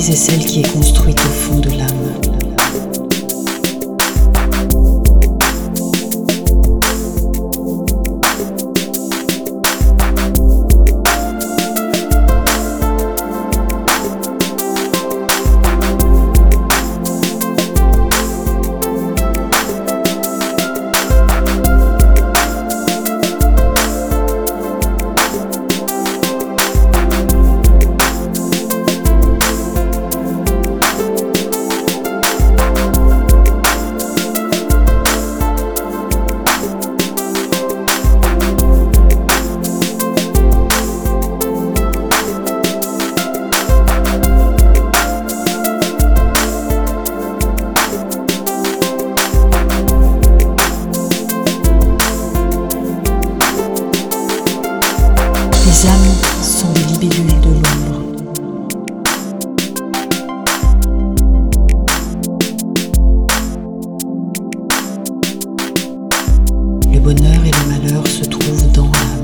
c'est celle qui est construite au fond de l'âme. Le bonheur et le malheur se trouvent dans la